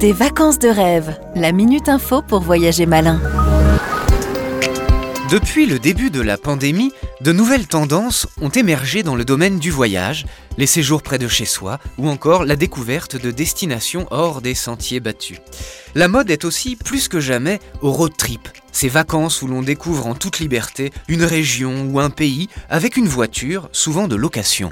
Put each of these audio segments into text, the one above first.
Des vacances de rêve, la Minute Info pour voyager malin. Depuis le début de la pandémie, de nouvelles tendances ont émergé dans le domaine du voyage, les séjours près de chez soi ou encore la découverte de destinations hors des sentiers battus. La mode est aussi plus que jamais au road trip, ces vacances où l'on découvre en toute liberté une région ou un pays avec une voiture, souvent de location.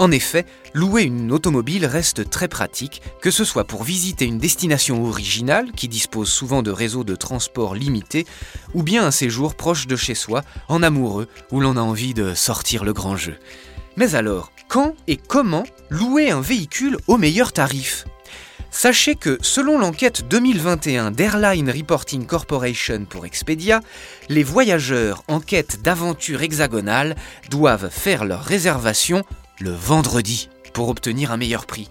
En effet, louer une automobile reste très pratique, que ce soit pour visiter une destination originale, qui dispose souvent de réseaux de transport limités, ou bien un séjour proche de chez soi, en amoureux, où l'on a envie de sortir le grand jeu. Mais alors, quand et comment louer un véhicule au meilleur tarif? Sachez que selon l'enquête 2021 d'Airline Reporting Corporation pour Expedia, les voyageurs en quête d'aventure hexagonale doivent faire leur réservation le vendredi pour obtenir un meilleur prix.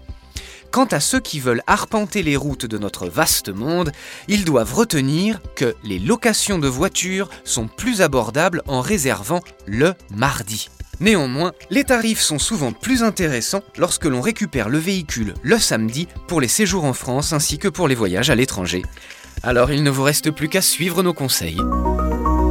Quant à ceux qui veulent arpenter les routes de notre vaste monde, ils doivent retenir que les locations de voitures sont plus abordables en réservant le mardi. Néanmoins, les tarifs sont souvent plus intéressants lorsque l'on récupère le véhicule le samedi pour les séjours en France ainsi que pour les voyages à l'étranger. Alors il ne vous reste plus qu'à suivre nos conseils.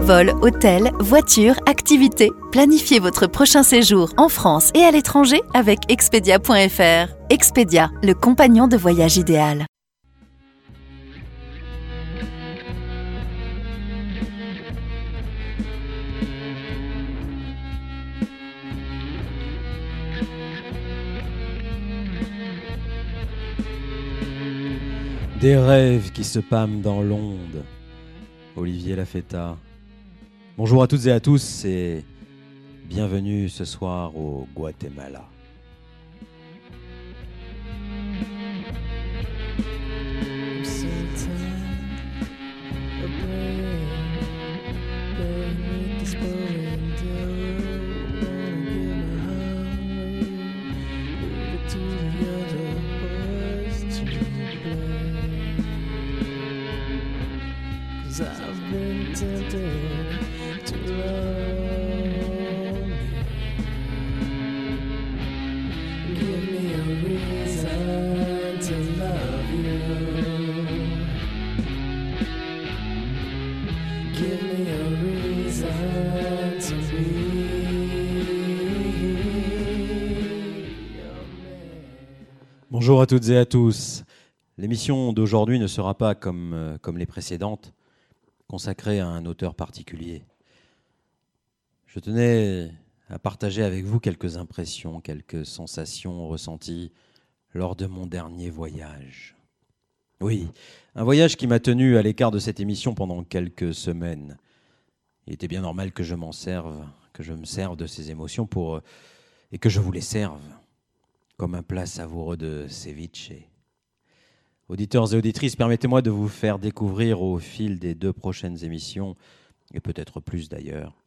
Vol, hôtel, voiture, activités. Planifiez votre prochain séjour en France et à l'étranger avec Expedia.fr. Expedia, le compagnon de voyage idéal. Des rêves qui se pâment dans l'onde. Olivier Lafetta. Bonjour à toutes et à tous et bienvenue ce soir au Guatemala. Bonjour à toutes et à tous. L'émission d'aujourd'hui ne sera pas comme, euh, comme les précédentes, consacrée à un auteur particulier. Je tenais à partager avec vous quelques impressions, quelques sensations ressenties lors de mon dernier voyage. Oui, un voyage qui m'a tenu à l'écart de cette émission pendant quelques semaines. Il était bien normal que je m'en serve, que je me serve de ces émotions pour euh, et que je vous les serve comme un plat savoureux de ceviche. Auditeurs et auditrices, permettez-moi de vous faire découvrir au fil des deux prochaines émissions, et peut-être plus d'ailleurs,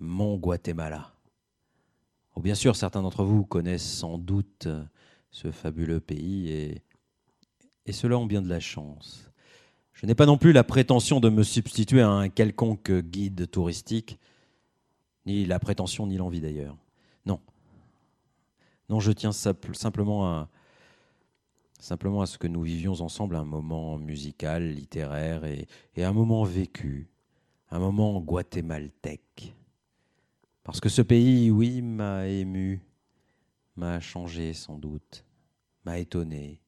mon Guatemala. Oh, bien sûr, certains d'entre vous connaissent sans doute ce fabuleux pays, et, et ceux-là ont bien de la chance. Je n'ai pas non plus la prétention de me substituer à un quelconque guide touristique, ni la prétention ni l'envie d'ailleurs. Non, non, je tiens simplement à, simplement à ce que nous vivions ensemble un moment musical, littéraire et, un moment vécu, un moment guatémaltèque. Parce que ce pays, oui, m'a ému, m'a changé sans doute, m'a étonné,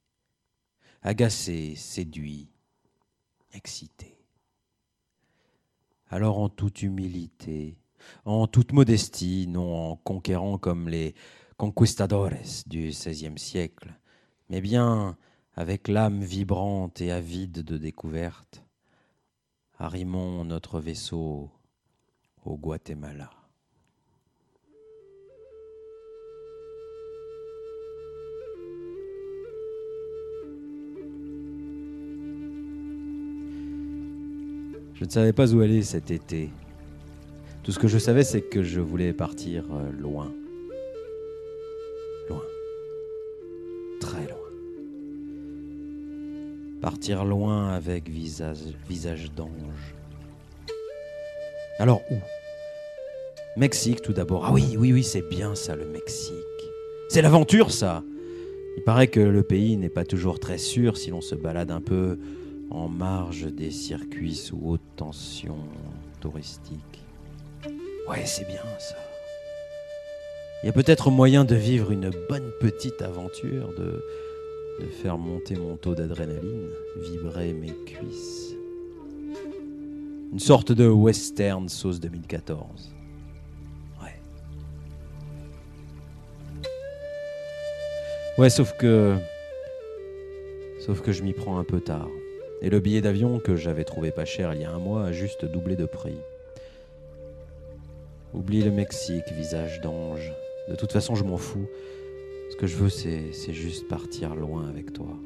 agacé, séduit, excité. Alors en toute humilité, en toute modestie, non en conquérant comme les conquistadores du XVIe siècle, mais bien avec l'âme vibrante et avide de découverte, arrimons notre vaisseau au Guatemala. Je ne savais pas où aller cet été. Tout ce que je savais, c'est que je voulais partir euh, loin. Partir loin avec visage, visage d'ange. Alors où? Mexique tout d'abord. Ah oui, oui, oui, c'est bien ça le Mexique. C'est l'aventure ça. Il paraît que le pays n'est pas toujours très sûr si l'on se balade un peu en marge des circuits sous haute tension touristique. Ouais, c'est bien ça. Il y a peut-être moyen de vivre une bonne petite aventure, de, de faire monter mon taux d'adrénaline, vibrer mes cuisses. Une sorte de western sauce 2014. Ouais. Ouais, sauf que. Sauf que je m'y prends un peu tard. Et le billet d'avion que j'avais trouvé pas cher il y a un mois a juste doublé de prix. Oublie le Mexique, visage d'ange. De toute façon, je m'en fous. Ce que je veux, c'est, juste partir loin avec toi.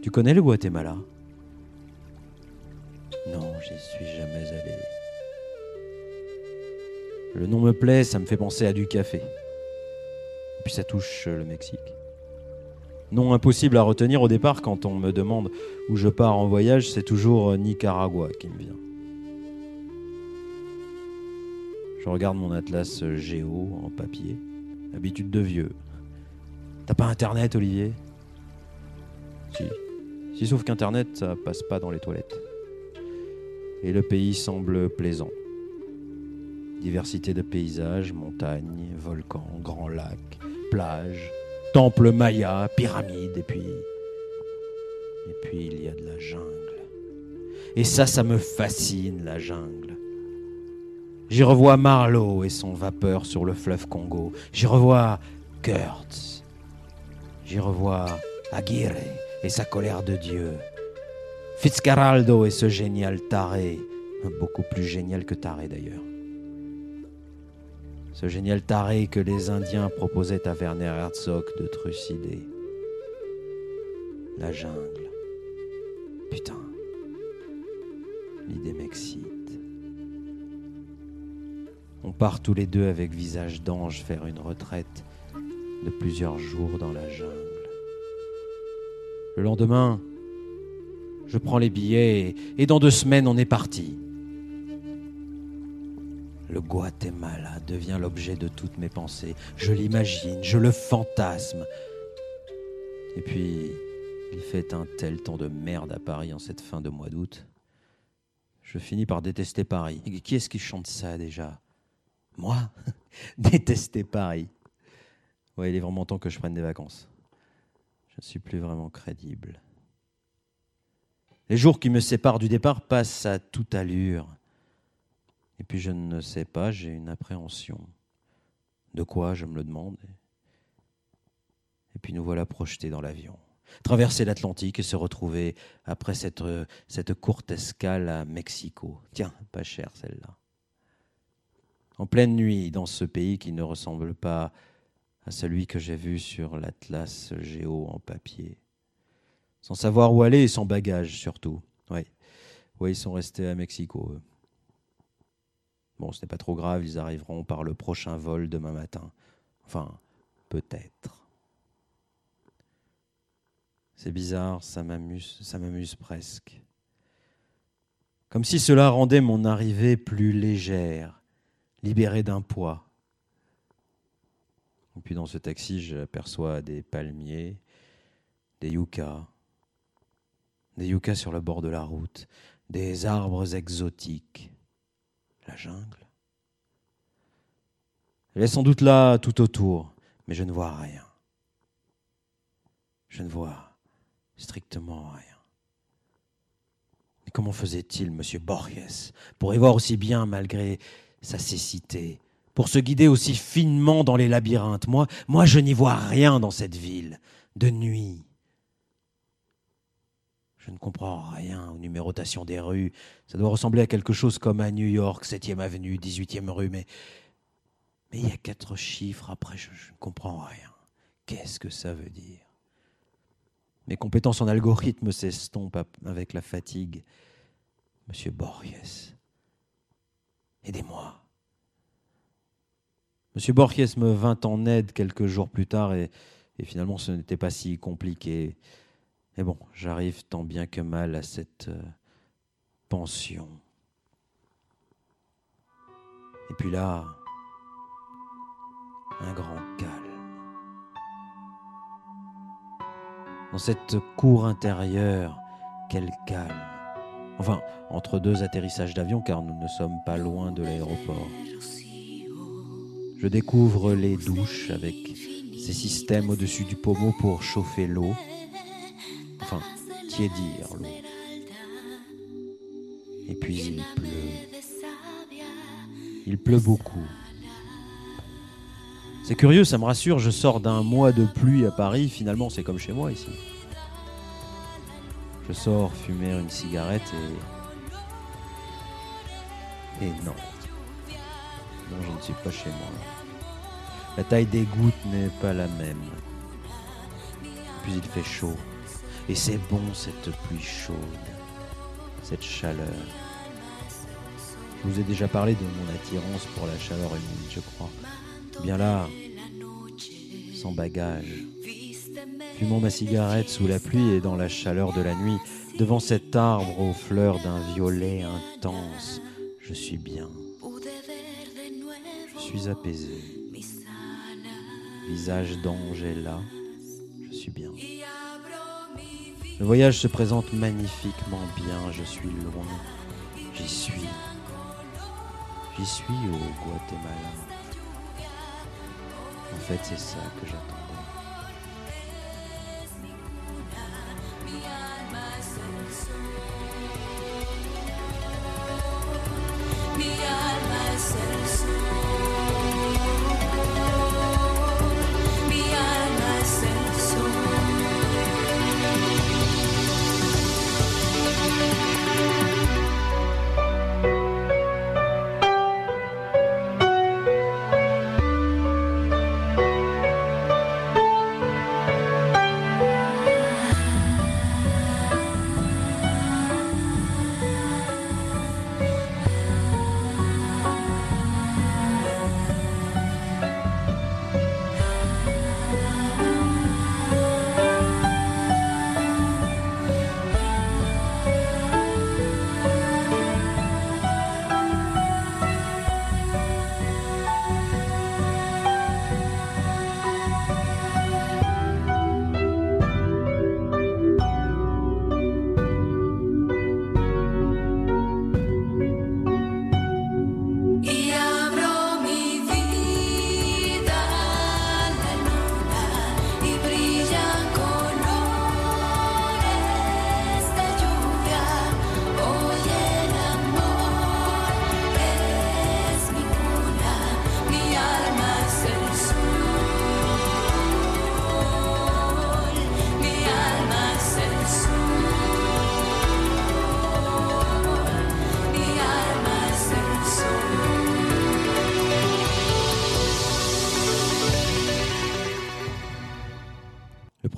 Tu connais le Guatemala? Non, j'y suis jamais allé. Le nom me plaît, ça me fait penser à du café. Et puis ça touche le Mexique. Non impossible à retenir au départ quand on me demande où je pars en voyage, c'est toujours Nicaragua qui me vient. Je regarde mon atlas géo en papier. Habitude de vieux. T'as pas internet, Olivier? Si. Si, sauf qu'internet, ça passe pas dans les toilettes. Et le pays semble plaisant. Diversité de paysages, montagnes, volcans, grands lacs, plages, temples mayas, pyramides, et puis. Et puis il y a de la jungle. Et ça, ça me fascine, la jungle. J'y revois Marlowe et son vapeur sur le fleuve Congo. J'y revois Kurtz. J'y revois Aguirre et sa colère de Dieu. Fitzcarraldo et ce génial taré. Beaucoup plus génial que taré d'ailleurs. Ce génial taré que les Indiens proposaient à Werner Herzog de trucider. La jungle. Putain. L'idée m'excite. On part tous les deux avec visage d'ange faire une retraite de plusieurs jours dans la jungle. Le lendemain, je prends les billets et, dans deux semaines on est parti. Le Guatemala devient l'objet de toutes mes pensées. Je l'imagine, je le fantasme. Et puis, il fait un tel temps de merde à Paris en cette fin de mois d'août. Je finis par détester Paris. Qui est-ce qui chante ça déjà? Moi Détester Paris. Ouais, il est vraiment temps que je prenne des vacances. Je ne suis plus vraiment crédible. Les jours qui me séparent du départ passent à toute allure. Et puis je ne sais pas, j'ai une appréhension. De quoi, je me le demande. Et puis nous voilà projetés dans l'avion. Traverser l'Atlantique et se retrouver après cette, cette courte escale à Mexico. Tiens, pas cher celle-là. En pleine nuit, dans ce pays qui ne ressemble pas à celui que j'ai vu sur l'Atlas géo en papier. Sans savoir où aller et sans bagage surtout. Oui, ouais, ils sont restés à Mexico. Eux. Bon, ce n'est pas trop grave, ils arriveront par le prochain vol demain matin. Enfin, peut-être. C'est bizarre, ça m'amuse, ça m'amuse presque. Comme si cela rendait mon arrivée plus légère, libérée d'un poids. Et puis dans ce taxi, j'aperçois des palmiers, des yuccas, des yuccas sur le bord de la route, des arbres exotiques, la jungle. Elle est sans doute là tout autour, mais je ne vois rien. Je ne vois strictement rien. Comment faisait-il, monsieur Borges, pour y voir aussi bien malgré sa cécité, pour se guider aussi finement dans les labyrinthes Moi, moi je n'y vois rien dans cette ville, de nuit. Je ne comprends rien aux numérotations des rues. Ça doit ressembler à quelque chose comme à New York, 7e avenue, 18e rue, mais, mais il y a quatre chiffres après, je, ne comprends rien. Qu'est-ce que ça veut dire? Mes compétences en algorithme s'estompent avec la fatigue. Monsieur Borges, aidez-moi. Monsieur Borges me vint en aide quelques jours plus tard et, finalement ce n'était pas si compliqué. Mais bon, j'arrive tant bien que mal à cette euh, pension. Et puis là, un grand calme. Dans cette cour intérieure, quel calme. Enfin, entre deux atterrissages d'avion, car nous ne sommes pas loin de l'aéroport. Je découvre les douches avec ces systèmes au-dessus du pommeau pour chauffer l'eau. Enfin, tiédir l'eau? Et puis il pleut. Il pleut beaucoup. C'est curieux, ça me rassure, je sors d'un mois de pluie à Paris, finalement c'est comme chez moi ici. Je sors fumer une cigarette et... Et non. Non, je ne suis pas chez moi. La taille des gouttes n'est pas la même. Puis il fait chaud. Et c'est bon cette pluie chaude, cette chaleur. Je vous ai déjà parlé de mon attirance pour la chaleur humide, je crois. Bien là, sans bagage, fumant ma cigarette sous la pluie et dans la chaleur de la nuit, devant cet arbre aux fleurs d'un violet intense, je suis bien. Je suis apaisé. Visage d'ange est là, je suis bien. Le voyage se présente magnifiquement bien, je suis loin, j'y suis. J'y suis au Guatemala. En fait, c'est ça que j'attendais.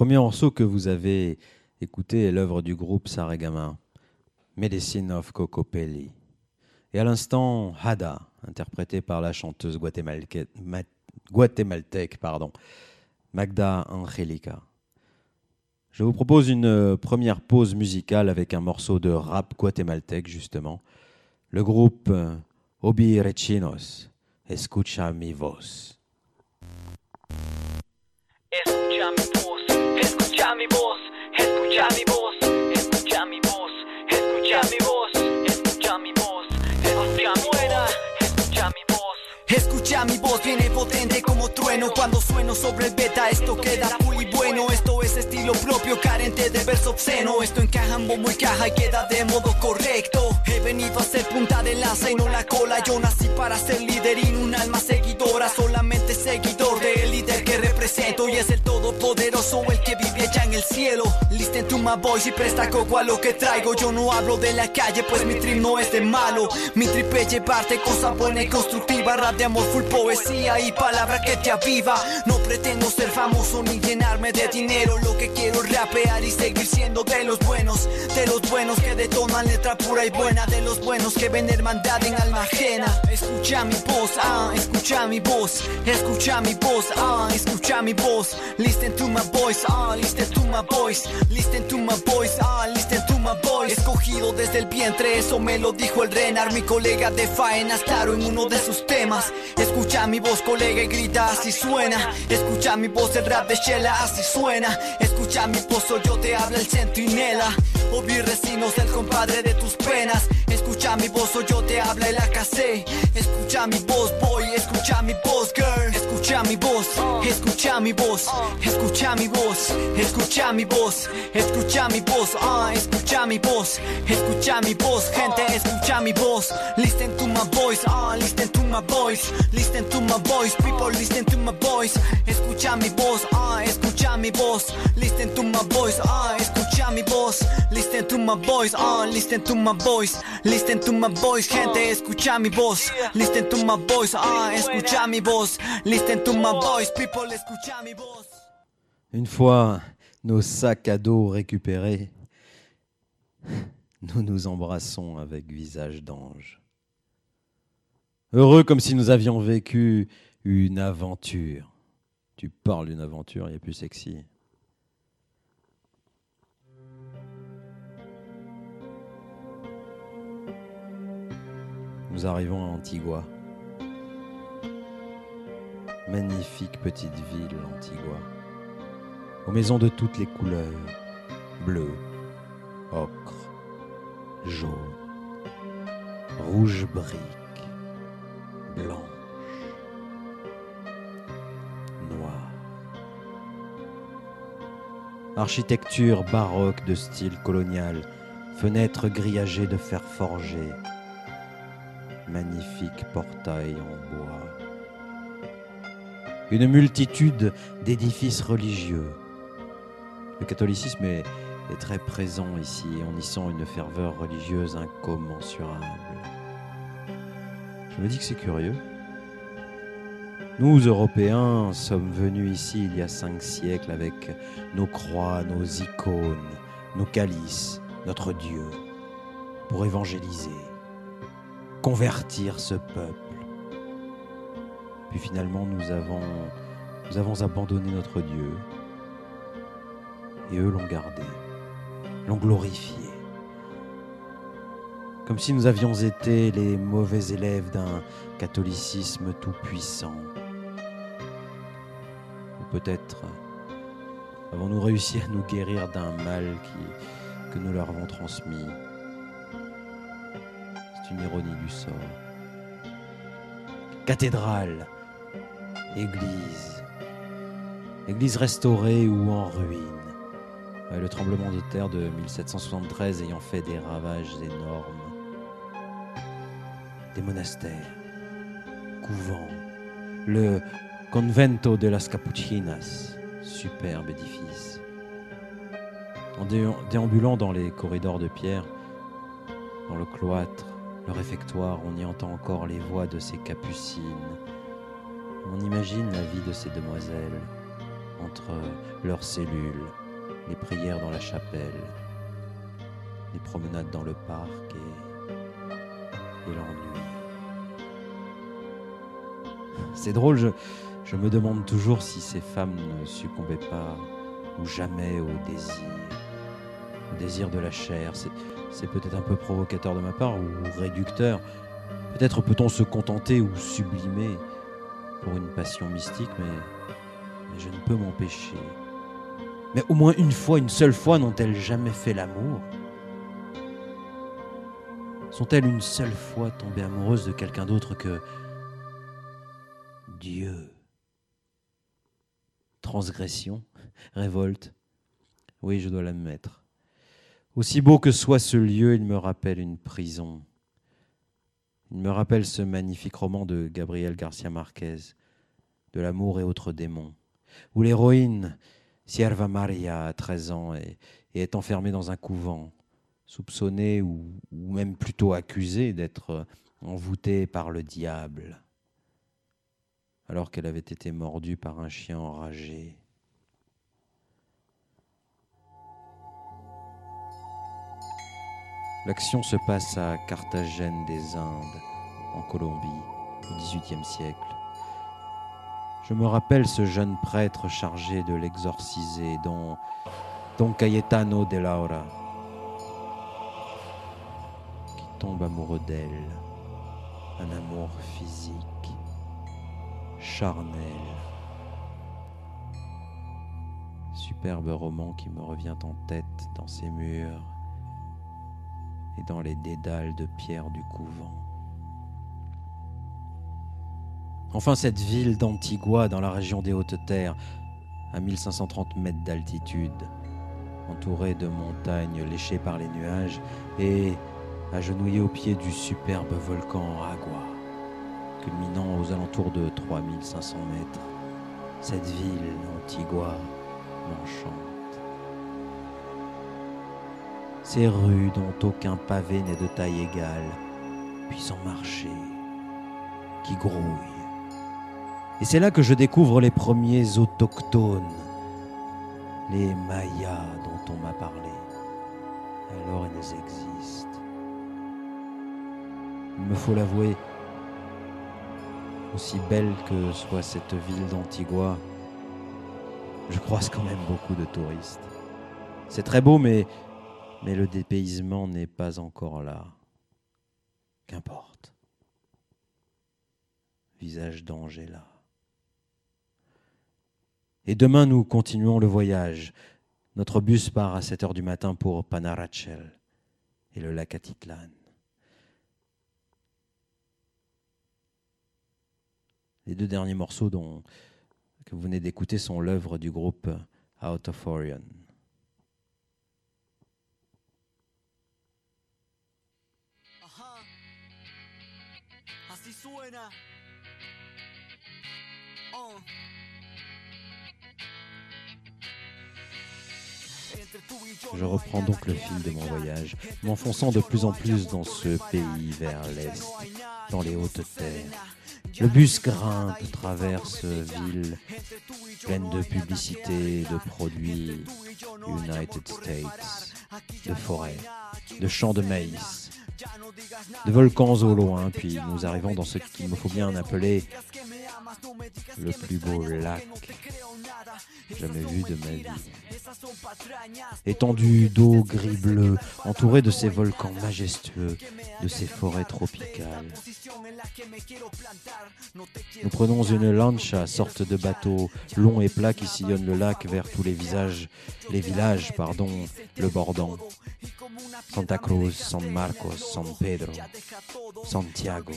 Premier morceau que vous avez écouté est l'œuvre du groupe Saregama, Medicine of Cocopelli. Et à l'instant, Hada, interprété par la chanteuse guatémaltèque, pardon, Magda Angelica. Je vous propose une première pause musicale avec un morceau de rap guatémaltèque, justement. Le groupe Obi Rechinos, Escucha mi voz. Escucha mi Escucha mi voz, escucha mi voz, escucha mi voz, escucha mi voz, escucha mi voz, escucha buena, escucha mi voz. Escucha mi voz, viene potente como trueno. Cuando sueno sobre el beta, esto queda muy bueno, esto es estilo propio, carente de verso obsceno, esto encaja en bombo y caja y queda de modo correcto. He venido a ser punta de lanza y no la cola, yo nací para ser líder y un alma seguidora, solamente seguidor del líder que represento y es el todopoderoso el que vive allá en el cielo. Listen to my voice y presta coco a lo que traigo. Yo no hablo de la calle, pues mi trip no es de malo. Mi trip es llevarte cosa buena y constructiva. Rap de amor, full poesía y palabra que te aviva. No pretendo ser famoso ni llenarme de dinero. Lo que quiero es rapear y seguir siendo de los buenos. De los buenos que detonan letra pura y buena. De los buenos que ven hermandad en alma ajena. Escucha mi voz, ah, escucha mi voz. Escucha mi voz, ah, escucha mi voz. Listen to my voice, ah, listen to my voice. Listen to my voice, ah, listen to my voice. Escogido desde el vientre, eso me lo dijo el Renar, mi colega de faenas, claro, en uno de sus temas. Escucha mi voz, colega, y grita, así suena. Escucha mi voz, el rap de Shella, así suena. Escucha mi pozo, yo te habla el centinela. Obi resinos del compadre de tus penas. Escucha mi voz, o yo te habla el AKC. Escucha mi voz, boy, escucha mi voz, girl. Escucha mi voz, escucha mi voz, escucha mi voz, escucha mi voz, escucha mi voz, ah, escucha mi voz, escucha mi voz, gente, escucha mi voz. Listen to my voice, ah, listen to my voice, listen to my voice, people, listen to my voice. Escucha mi voz, ah, escucha mi voz, listen to my voice, ah, escucha mi voz, listen to my voice, ah, listen to my voice, listen to my voice, gente, escucha mi voz, listen to my voice, ah, escucha mi voz, listen Une fois nos sacs à dos récupérés, nous nous embrassons avec visage d'ange. Heureux comme si nous avions vécu une aventure. Tu parles d'une aventure, il y a plus sexy. Nous arrivons à Antigua. Magnifique petite ville, Antigua. Aux maisons de toutes les couleurs. Bleu, ocre, jaune, rouge brique, blanche, noire. Architecture baroque de style colonial, fenêtres grillagées de fer forgé, magnifique portail en bois. Une multitude d'édifices religieux. Le catholicisme est, très présent ici et on y sent une ferveur religieuse incommensurable. Je me dis que c'est curieux. Nous, Européens, sommes venus ici il y a cinq siècles avec nos croix, nos icônes, nos calices, notre Dieu, pour évangéliser, convertir ce peuple. Puis finalement, nous avons, nous avons abandonné notre Dieu et eux l'ont gardé, l'ont glorifié. Comme si nous avions été les mauvais élèves d'un catholicisme tout-puissant. Ou peut-être avons-nous réussi à nous guérir d'un mal que nous leur avons transmis. C'est une ironie du sort. Cathédrale, église, église restaurée ou en ruine. Le tremblement de terre de 1773 ayant fait des ravages énormes. Des monastères, couvents, le Convento de las Capuchinas, superbe édifice. En dé- déambulant dans les corridors de pierre, dans le cloître, le réfectoire, on y entend encore les voix de ces capucines. On imagine la vie de ces demoiselles entre leurs cellules, les prières dans la chapelle, les promenades dans le parc et, et l'ennui. C'est drôle, je, me demande toujours si ces femmes ne succombaient pas ou jamais au désir, au désir de la chair. C'est peut-être un peu provocateur de ma part ou réducteur. Peut-être peut-on se contenter ou sublimer pour une passion mystique, mais, je ne peux m'empêcher. Mais au moins une fois, une seule fois, n'ont-elles jamais fait l'amour? Sont-elles une seule fois tombées amoureuses de quelqu'un d'autre que Dieu? Transgression, révolte, oui, je dois l'admettre. Aussi beau que soit ce lieu, il me rappelle une prison. Il me rappelle ce magnifique roman de Gabriel Garcia Marquez, De l'amour et autres démons, où l'héroïne Sierva Maria a 13 ans et, est enfermée dans un couvent, soupçonnée ou, ou même plutôt accusée d'être envoûtée par le diable, alors qu'elle avait été mordue par un chien enragé. L'action se passe à Carthagène des Indes, en Colombie, au XVIIIe siècle. Je me rappelle ce jeune prêtre chargé de l'exorciser, dont Don Cayetano de Laura. tombe amoureux d'elle. Un amour physique, charnel. Superbe roman qui me revient en tête dans ses murs et dans les dédales de pierre du couvent. Enfin, cette ville d'Antigua dans la région des Hautes-Terres, à 1530 mètres d'altitude, entourée de montagnes léchées par les nuages et agenouillée au pied du superbe volcan Agua, culminant aux alentours de 3500 mètres. Cette ville, Antigua, m'enchante. Ces rues dont aucun pavé n'est de taille égale, puis son marché qui grouille. Et c'est là que je découvre les premiers autochtones, les Mayas dont on m'a parlé. Alors ils existent. Il me faut l'avouer, aussi belle que soit cette ville d'Antigua, je croise quand même beaucoup de touristes. C'est très beau, mais, mais le dépaysement n'est pas encore là. Qu'importe. Visage d'Angela. Et demain, nous continuons le voyage. Notre bus part à 7 heures du matin pour Panarachel et le lac Atitlan. Les deux derniers morceaux dont, que vous venez d'écouter sont l'œuvre du groupe Out of Orion. Oh. Je reprends donc le fil de mon voyage, m'enfonçant de plus en plus dans ce pays vers l'est, dans les hautes terres. Le bus grimpe, traverse ville, pleine de hay nada que publicité, de produits United States, de forêts, de champs de maïs, De volcans au loin, puis nous arrivons dans ce qu'il me faut bien appeler le plus beau lac jamais vu de ma vie. Étendu d'eau gris-bleu, entouré de ces volcans majestueux, de ces forêts tropicales. Nous prenons une lancha, sorte de bateau long et plat qui sillonne le lac vers tous les visages, les villages, pardon, le bordant. Santa Cruz, San Marcos, San Pedro, Santiago.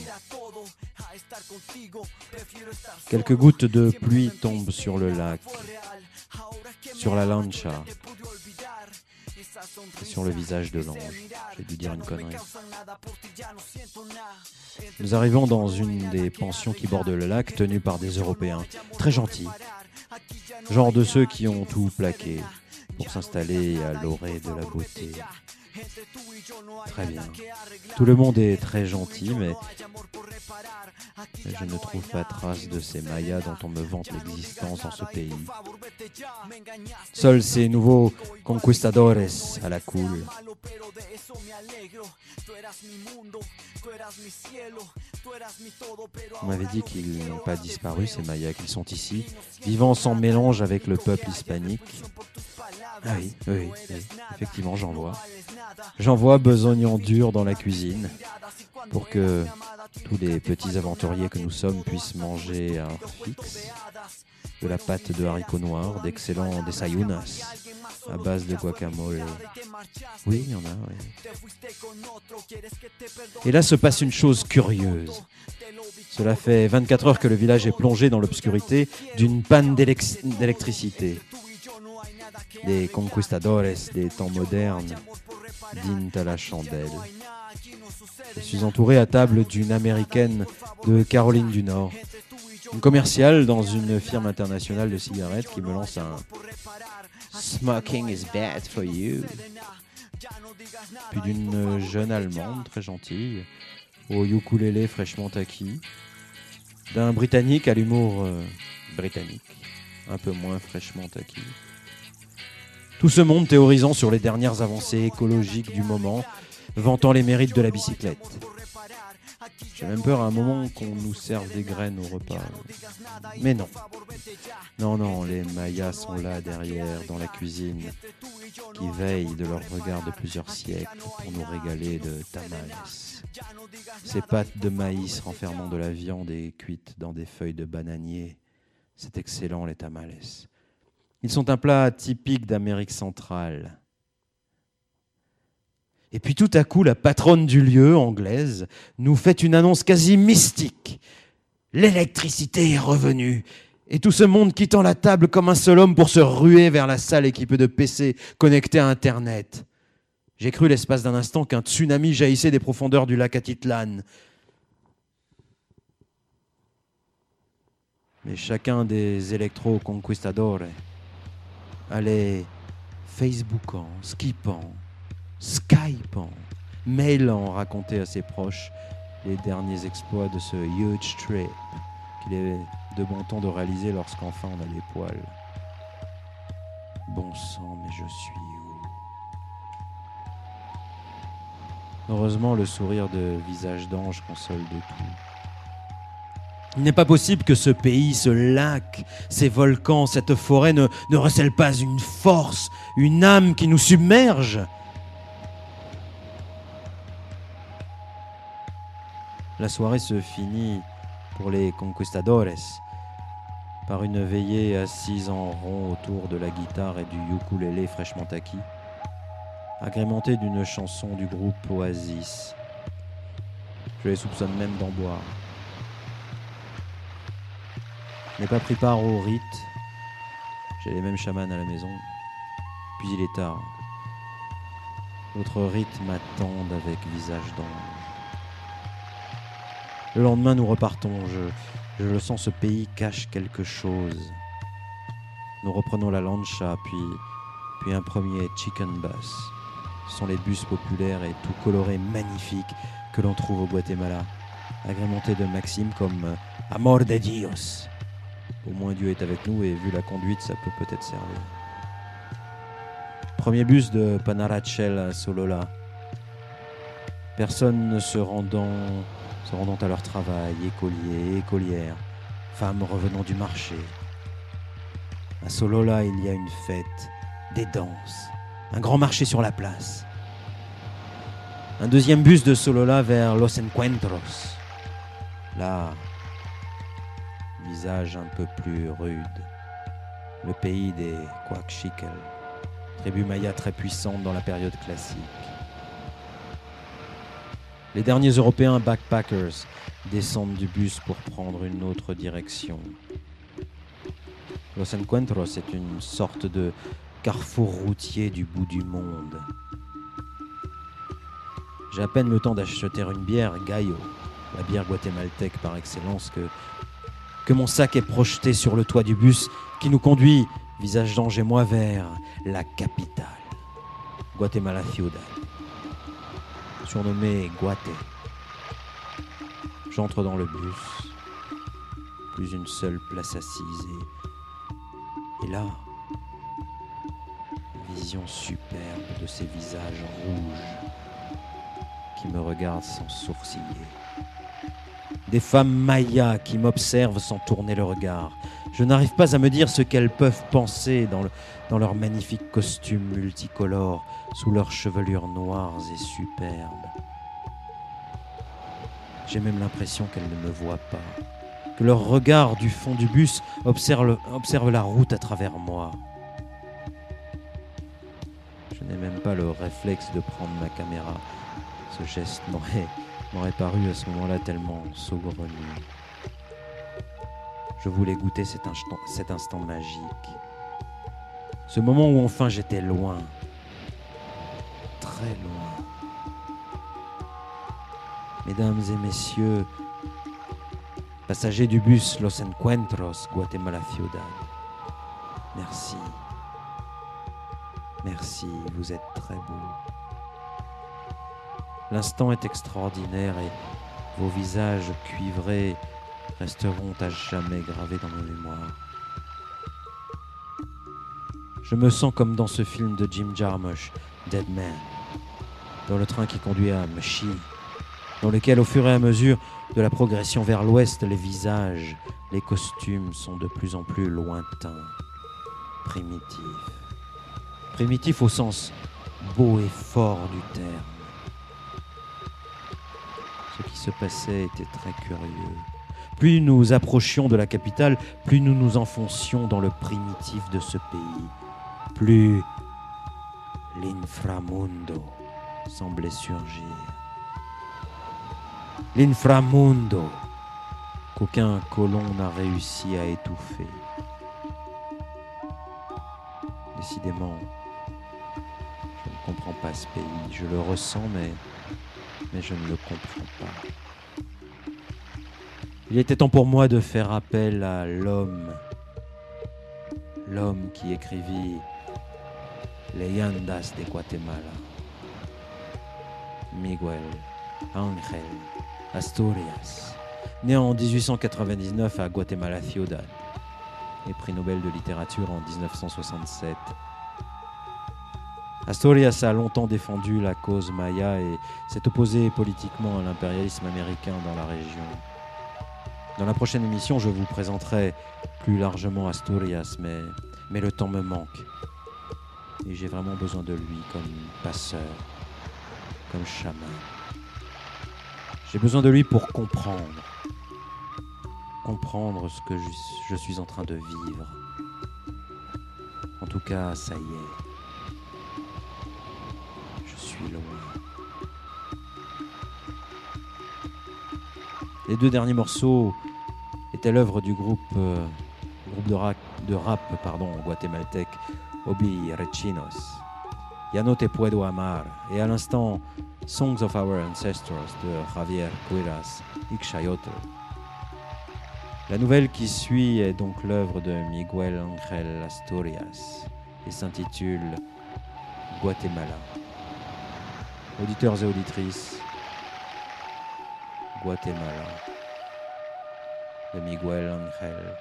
Quelques gouttes de pluie tombent sur le lac, sur la lancha et sur le visage de l'ange. J'ai dû dire une connerie. Nous arrivons dans une des pensions qui bordent le lac, tenues par des Européens, très gentils, genre de ceux qui ont tout plaqué pour s'installer à l'orée de la beauté. Très bien. Tout le monde est très gentil, mais, je ne trouve pas trace de ces Mayas dont on me vante l'existence dans ce pays. Seuls ces nouveaux conquistadores à la cool. On m'avait dit qu'ils n'ont pas disparu, ces Mayas, qu'ils sont ici, vivant sans mélange avec le peuple hispanique. Ah oui, oui, oui, effectivement, j'en vois. J'en vois besognant dur dans la cuisine pour que tous les petits aventuriers que nous sommes puissent manger un fixe, de la pâte de haricots noirs, d'excellents desayunas à base de guacamole. Oui, il y en a, oui. Et là se passe une chose curieuse. Cela fait 24 heures que le village est plongé dans l'obscurité d'une panne d'élec- d'électricité. Des conquistadores des temps modernes dînent à la chandelle. Je suis entouré à table d'une américaine de Caroline du Nord, une commerciale dans une firme internationale de cigarettes qui me lance un Smoking is bad for you. Puis d'une jeune allemande très gentille, au ukulélé fraîchement acquis, d'un britannique à l'humour euh, britannique, un peu moins fraîchement acquis. Tout ce monde théorisant sur les dernières avancées écologiques du moment, vantant les mérites de la bicyclette. J'ai même peur à un moment qu'on nous serve des graines au repas. Mais non. Non, non, les Mayas sont là derrière, dans la cuisine, qui veillent de leur regard de plusieurs siècles pour nous régaler de tamales. Ces pâtes de maïs renfermant de la viande et cuites dans des feuilles de bananier. C'est excellent, les tamales. Ils sont un plat typique d'Amérique centrale. Et puis tout à coup, la patronne du lieu, anglaise, nous fait une annonce quasi mystique. L'électricité est revenue. Et tout ce monde quittant la table comme un seul homme pour se ruer vers la salle équipée de PC connectés à Internet. J'ai cru l'espace d'un instant qu'un tsunami jaillissait des profondeurs du lac Atitlan. Mais chacun des électro-conquistadores allait Facebookant, skippant, Skypant, mailant raconter à ses proches les derniers exploits de ce huge trip qu'il est de bon temps de réaliser lorsqu'enfin on a les poils. Bon sang, mais je suis où? Heureusement, le sourire de visage d'ange console de tout. Il n'est pas possible que ce pays, ce lac, ces volcans, cette forêt ne, ne recèlent pas une force, une âme qui nous submerge. La soirée se finit pour les conquistadores par une veillée assise en rond autour de la guitare et du ukulélé fraîchement acquis, agrémentée d'une chanson du groupe Oasis. Je les soupçonne même d'en boire. N'ai pas pris part au rite. J'ai les mêmes chamans à la maison. Puis il est tard. D'autres rites m'attendent avec visage d'ange. Le lendemain, nous repartons. Je, le sens, ce pays cache quelque chose. Nous reprenons la lancha, puis, puis un premier chicken bus. Ce sont les bus populaires et tout colorés magnifiques que l'on trouve au Guatemala, agrémentés de maximes comme euh, Amor de Dios. Au moins Dieu est avec nous et vu la conduite, ça peut peut-être servir. Premier bus de Panarachel à Solola. Personne ne se rendant se rendant à leur travail, écoliers écolières, femmes revenant du marché. À Solola, il y a une fête, des danses, un grand marché sur la place. Un deuxième bus de Solola vers Los Encuentros. Là, visage un peu plus rude, le pays des Coachiquel, tribu maya très puissante dans la période classique. Les derniers Européens backpackers descendent du bus pour prendre une autre direction. Los Encuentros est une sorte de carrefour routier du bout du monde. J'ai à peine le temps d'acheter une bière Gallo, la bière guatémaltèque par excellence, que, mon sac est projeté sur le toit du bus qui nous conduit, visage d'ange et moi, vers la capitale, Guatemala Ciudad surnommé Guate. J'entre dans le bus, plus une seule place assise et, et là, vision superbe de ces visages rouges qui me regardent sans sourciller. Des femmes mayas qui m'observent sans tourner le regard. Je n'arrive pas à me dire ce qu'elles peuvent penser dans, le, dans leurs magnifiques costumes multicolores, sous leurs chevelures noires et superbes. J'ai même l'impression qu'elles ne me voient pas, que leur regard du fond du bus observe, observe la route à travers moi. Je n'ai même pas le réflexe de prendre ma caméra. Ce geste m'aurait paru à ce moment-là tellement saugrenu. Je voulais goûter cet instant, magique. Ce moment où enfin j'étais loin, très loin. Mesdames et messieurs, passagers du bus Los Encuentros, Guatemala Ciudad, merci. Merci, vous êtes très beaux. L'instant est extraordinaire et vos visages cuivrés resteront à jamais gravés dans nos mémoires. Je me sens comme dans ce film de Jim Jarmusch, Dead Man, dans le train qui conduit à Machi. dans lequel, au fur et à mesure de la progression vers l'ouest, les visages, les costumes sont de plus en plus lointains, primitifs. Primitifs au sens beau et fort du terme. Ce qui se passait était très curieux. Plus nous approchions de la capitale, plus nous nous enfoncions dans le primitif de ce pays. Plus l'inframundo semblait surgir. L'inframundo qu'aucun colon n'a réussi à étouffer. Décidément, je ne comprends pas ce pays. Je le ressens, mais, mais je ne le comprends pas. Il était temps pour moi de faire appel à l'homme. L'homme qui écrivit Leyendas de Guatemala. Miguel Ángel Asturias, né en 1899 à Guatemala Ciudad et prix Nobel de littérature en 1967. Asturias a longtemps défendu la cause maya et s'est opposé politiquement à l'impérialisme américain dans la région. Dans la prochaine émission, je vous présenterai plus largement Asturias, mais, mais le temps me manque. Et j'ai vraiment besoin de lui comme passeur, comme chaman. J'ai besoin de lui pour comprendre. Comprendre ce que je, je suis en train de vivre. En tout cas, ça y est. Je suis loin. Les deux derniers morceaux étaient l'œuvre du groupe, euh, de rap, de pardon, guatémaltèque Obi Rechinos. Ya no te puedo amar. Et à l'instant, Songs of Our Ancestors de Javier Cueras Ixchayotl. La nouvelle qui suit est donc l'œuvre de Miguel Ángel Asturias et s'intitule Guatemala. Auditeurs et auditrices, Guatemala de Miguel Ángel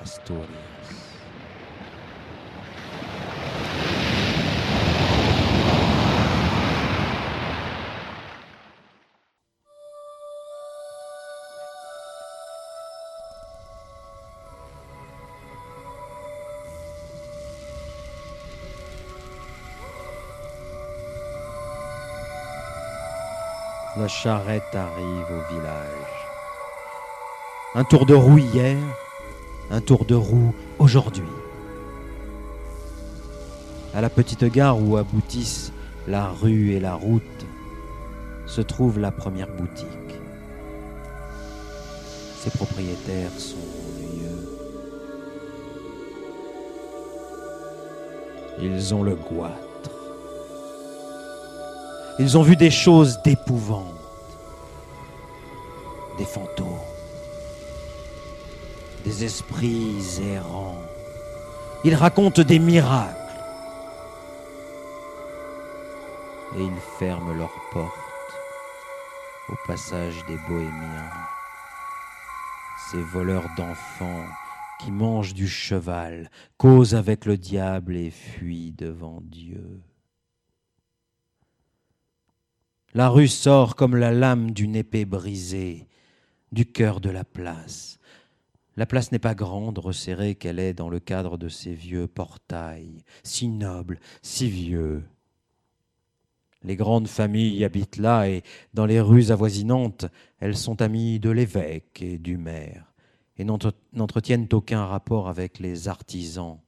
Asturias. La charrette arrive au village. Un tour de roue hier, un tour de roue aujourd'hui. À la petite gare où aboutissent la rue et la route se trouve la première boutique. Ses propriétaires sont vieux. Ils ont le goitre. Ils ont vu des choses d'épouvante, des fantômes, des esprits errants. Ils racontent des miracles. Et ils ferment leurs portes au passage des bohémiens, ces voleurs d'enfants qui mangent du cheval, causent avec le diable et fuient devant Dieu. La rue sort comme la lame d'une épée brisée du cœur de la place. La place n'est pas grande, resserrée qu'elle est dans le cadre de ces vieux portails, si nobles, si vieux. Les grandes familles habitent là et dans les rues avoisinantes, elles sont amies de l'évêque et du maire et n'entretiennent aucun rapport avec les artisans,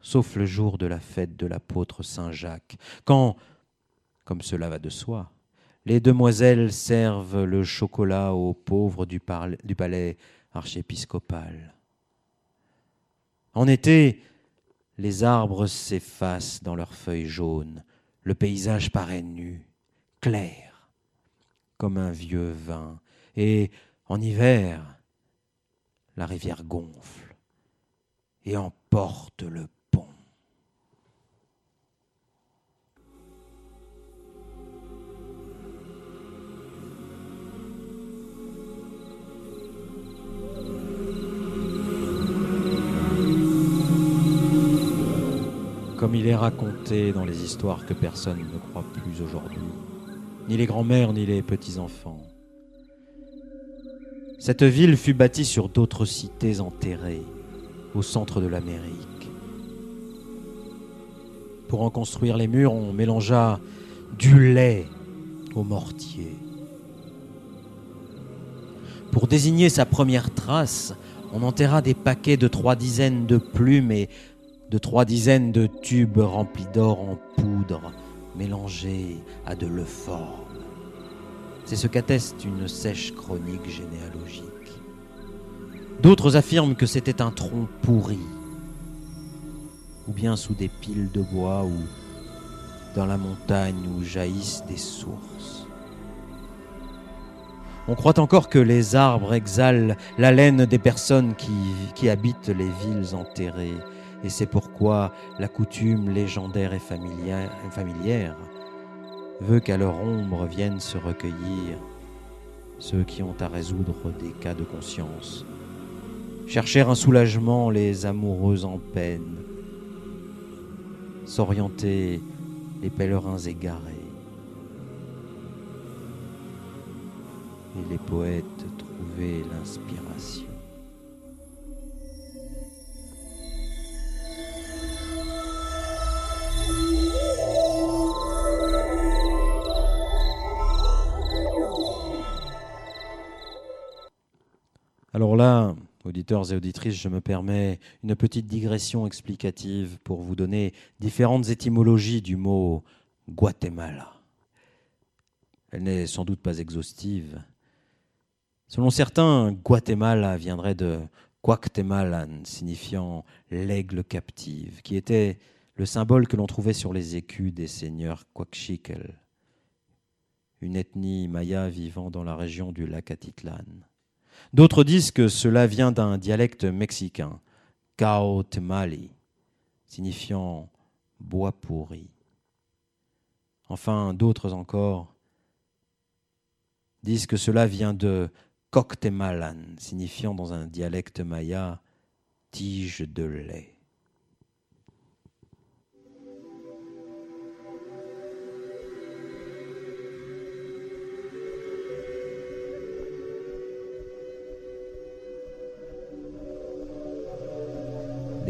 sauf le jour de la fête de l'apôtre Saint Jacques, quand, comme cela va de soi, les demoiselles servent le chocolat aux pauvres du, palais archiépiscopal. En été, les arbres s'effacent dans leurs feuilles jaunes, le paysage paraît nu, clair, comme un vieux vin, et en hiver, la rivière gonfle et emporte le Comme il est raconté dans les histoires que personne ne croit plus aujourd'hui, ni les grands-mères, ni les petits-enfants. Cette ville fut bâtie sur d'autres cités enterrées au centre de l'Amérique. Pour en construire les murs, on mélangea du lait au mortier. Pour désigner sa première trace, on enterra des paquets de trois dizaines de plumes et de trois dizaines de tubes remplis d'or en poudre, mélangés à de l'euphorbe. C'est ce qu'atteste une sèche chronique généalogique. D'autres affirment que c'était un tronc pourri, ou bien sous des piles de bois, ou dans la montagne où jaillissent des sources. On croit encore que les arbres exhalent l'haleine des personnes qui, qui habitent les villes enterrées, et c'est pourquoi la coutume légendaire et familière, veut qu'à leur ombre viennent se recueillir ceux qui ont à résoudre des cas de conscience, chercher un soulagement les amoureux en peine, s'orienter les pèlerins égarés, et les poètes trouver l'inspiration. Alors là, auditeurs et auditrices, je me permets une petite digression explicative pour vous donner différentes étymologies du mot Guatemala. Elle n'est sans doute pas exhaustive. Selon certains, Guatemala viendrait de Cuauhtemalan, signifiant l'aigle captive, qui était le symbole que l'on trouvait sur les écus des seigneurs Coaxiquel, une ethnie maya vivant dans la région du lac Atitlan. D'autres disent que cela vient d'un dialecte mexicain, Caotemali, signifiant bois pourri. Enfin, d'autres encore disent que cela vient de Coctemalan, signifiant dans un dialecte maya tige de lait.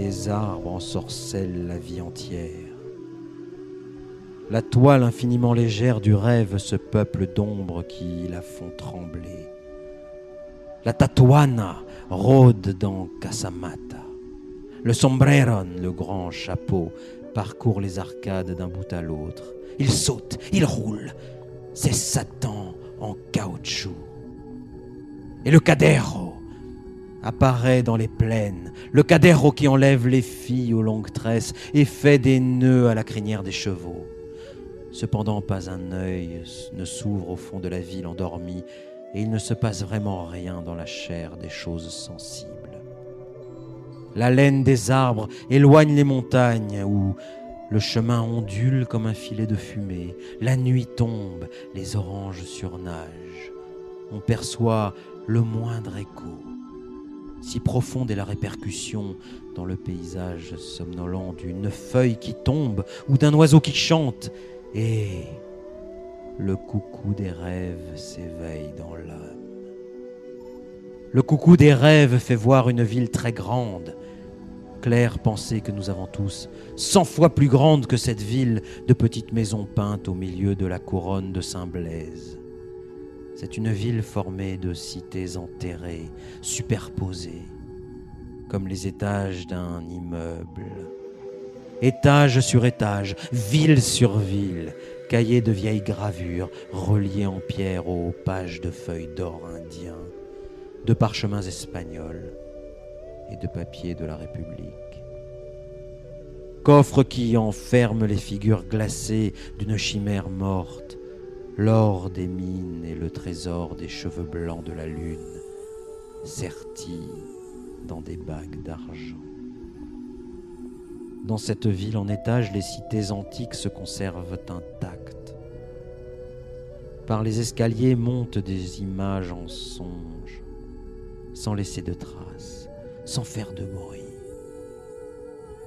Les arbres ensorcellent la vie entière. La toile infiniment légère du rêve se peuple d'ombres qui la font trembler. La tatuana rôde dans Casamata. Le sombreron, le grand chapeau, parcourt les arcades d'un bout à l'autre. Il saute, il roule. C'est Satan en caoutchouc. Et le cadero apparaît dans les plaines, le cadero qui enlève les filles aux longues tresses et fait des nœuds à la crinière des chevaux. Cependant, pas un œil ne s'ouvre au fond de la ville endormie, et il ne se passe vraiment rien dans la chair des choses sensibles. La laine des arbres éloigne les montagnes où le chemin ondule comme un filet de fumée. La nuit tombe, les oranges surnagent. On perçoit le moindre écho. Si profonde est la répercussion dans le paysage somnolent d'une feuille qui tombe ou d'un oiseau qui chante. Et le coucou des rêves s'éveille dans l'âme. Le coucou des rêves fait voir une ville très grande. Claire pensée que nous avons tous, cent fois plus grande que cette ville de petites maisons peintes au milieu de la couronne de Saint-Blaise. C'est une ville formée de cités enterrées, superposées, comme les étages d'un immeuble. Étage sur étage, ville sur ville, cahiers de vieilles gravures reliés en pierre aux pages de feuilles d'or indien, de parchemins espagnols et de papiers de la République. Coffres qui enferment les figures glacées d'une chimère morte, l'or des mines et le trésor des cheveux blancs de la lune, sertis dans des bagues d'argent. Dans cette ville en étage, les cités antiques se conservent intactes. Par les escaliers montent des images en songe, sans laisser de traces, sans faire de bruit.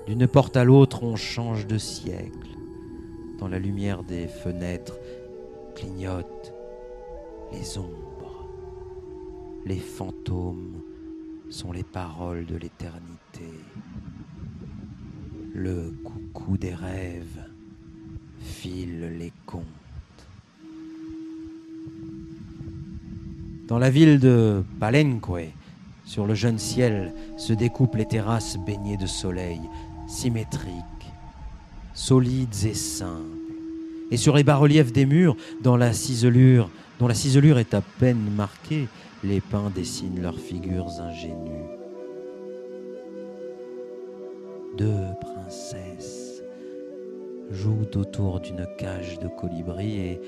D'une porte à l'autre, on change de siècle. Dans la lumière des fenêtres, clignotent les ombres. Les fantômes sont les paroles de l'éternité. Le coucou des rêves file les contes. Dans la ville de Palenque, sur le jeune ciel, se découpent les terrasses baignées de soleil, symétriques, solides et simples. Et sur les bas-reliefs des murs, dans la ciselure, dont la ciselure est à peine marquée, les pins dessinent leurs figures ingénues. Deux princesses jouent autour d'une cage de colibri et,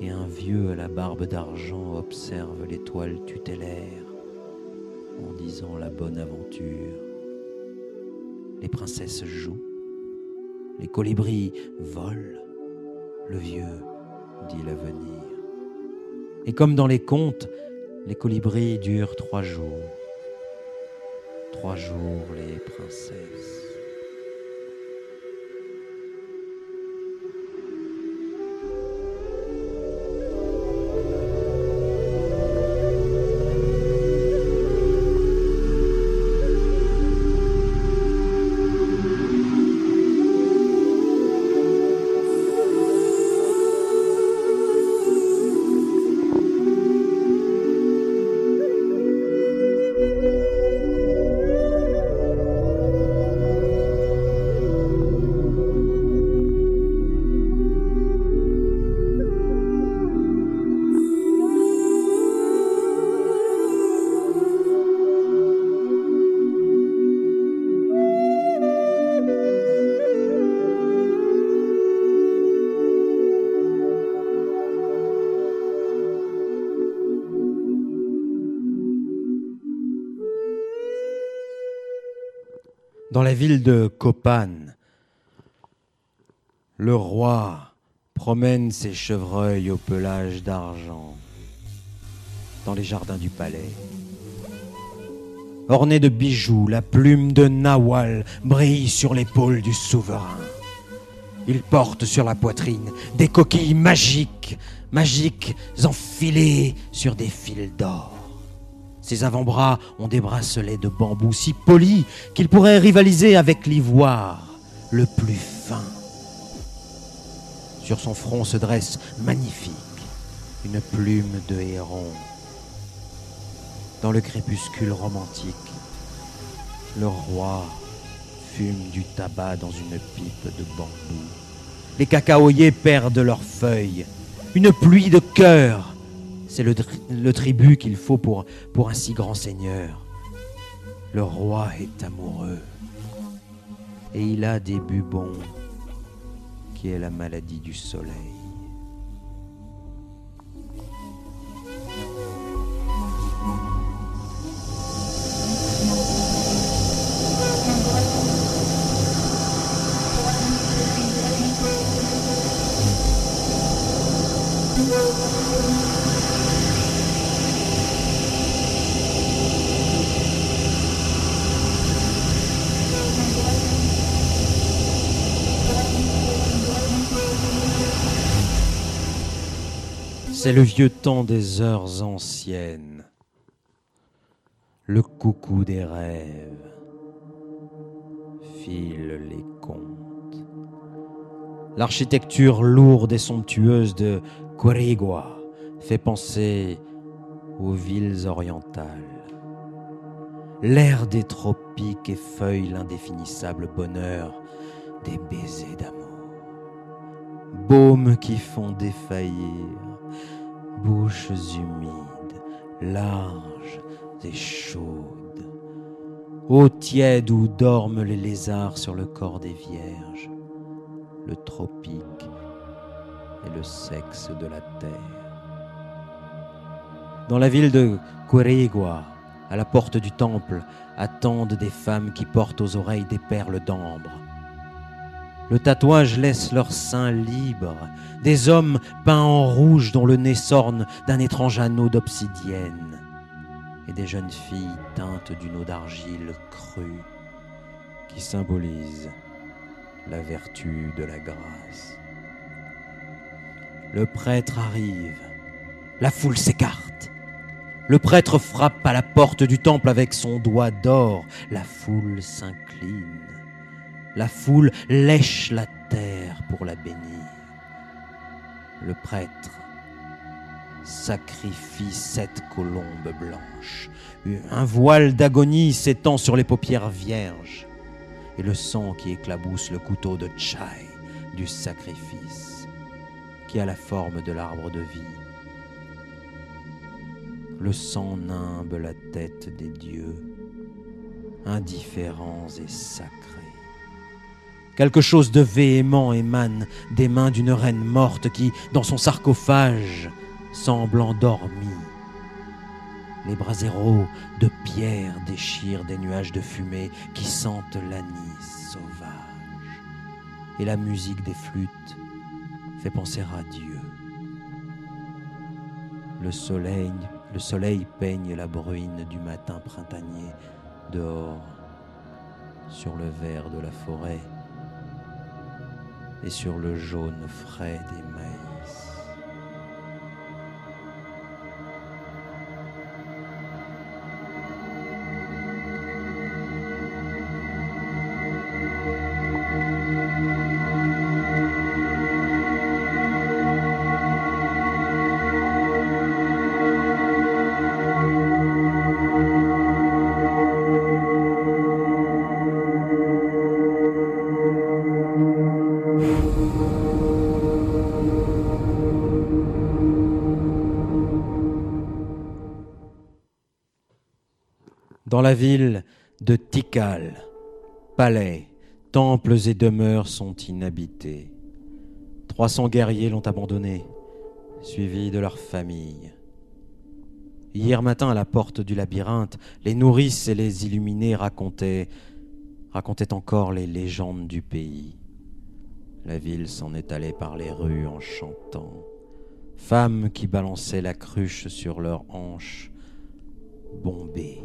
et un vieux à la barbe d'argent observe l'étoile tutélaire en disant la bonne aventure. Les princesses jouent, les colibris volent, le vieux dit l'avenir. Et comme dans les contes, les colibris durent trois jours. Trois jours les princesses. Dans la ville de Copan, le roi promène ses chevreuils au pelage d'argent dans les jardins du palais. Orné de bijoux, la plume de Nawal brille sur l'épaule du souverain. Il porte sur la poitrine des coquilles magiques, magiques enfilées sur des fils d'or. Ses avant-bras ont des bracelets de bambou si polis qu'ils pourraient rivaliser avec l'ivoire le plus fin. Sur son front se dresse magnifique une plume de héron. Dans le crépuscule romantique, le roi fume du tabac dans une pipe de bambou. Les cacaoyers perdent leurs feuilles. Une pluie de cœurs c'est le, tribut qu'il faut pour, pour un si grand seigneur. Le roi est amoureux. Et il a des bubons, qui est la maladie du soleil. C'est le vieux temps des heures anciennes, le coucou des rêves, file les contes. L'architecture lourde et somptueuse de Quirigua fait penser aux villes orientales. L'air des tropiques effeuille l'indéfinissable bonheur des baisers d'amour. Baumes qui font défaillir bouches humides, larges et chaudes, eau tiède où dorment les lézards sur le corps des vierges, le tropique et le sexe de la terre. Dans la ville de Quirigua, à la porte du temple, attendent des femmes qui portent aux oreilles des perles d'ambre le tatouage laisse leur sein libre, des hommes peints en rouge dont le nez s'orne d'un étrange anneau d'obsidienne, et des jeunes filles teintes d'une eau d'argile crue qui symbolise la vertu de la grâce. Le prêtre arrive. La foule s'écarte. Le prêtre frappe à la porte du temple avec son doigt d'or. La foule s'incline. La foule lèche la terre pour la bénir. Le prêtre sacrifie sept colombes blanches. Un voile d'agonie s'étend sur les paupières vierges. Et le sang qui éclabousse le couteau de Chai du sacrifice, qui a la forme de l'arbre de vie. Le sang nimbe la tête des dieux, indifférents et sacrés. Quelque chose de véhément émane des mains d'une reine morte qui, dans son sarcophage, semble endormie. Les braséros de pierre déchirent des nuages de fumée qui sentent l'anis sauvage. Et la musique des flûtes fait penser à Dieu. Le soleil, le soleil peigne la bruine du matin printanier dehors sur le vert de la forêt et sur le jaune frais des maïs. La ville de Tikal, palais, temples et demeures sont inhabités. 300 guerriers l'ont abandonné, suivis de leur famille. Hier matin, à la porte du labyrinthe, les nourrices et les illuminés racontaient, racontaient encore les légendes du pays. La ville s'en est allée par les rues en chantant. Femmes qui balançaient la cruche sur leurs hanches, bombées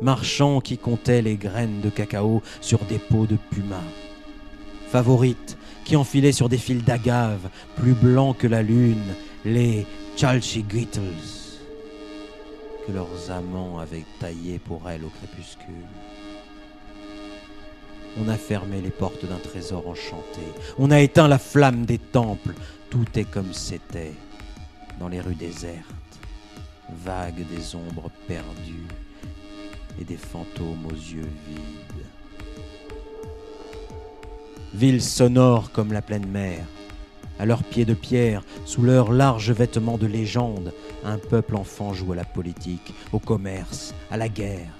marchands qui comptaient les graines de cacao sur des pots de puma, favorites qui enfilaient sur des fils d'agave, plus blancs que la lune, les chalchigittles que leurs amants avaient taillés pour elles au crépuscule. On a fermé les portes d'un trésor enchanté, on a éteint la flamme des temples, tout est comme c'était dans les rues désertes, vagues des ombres perdues et des fantômes aux yeux vides. Ville sonore comme la pleine mer, à leurs pieds de pierre, sous leurs larges vêtements de légende, un peuple enfant joue à la politique, au commerce, à la guerre.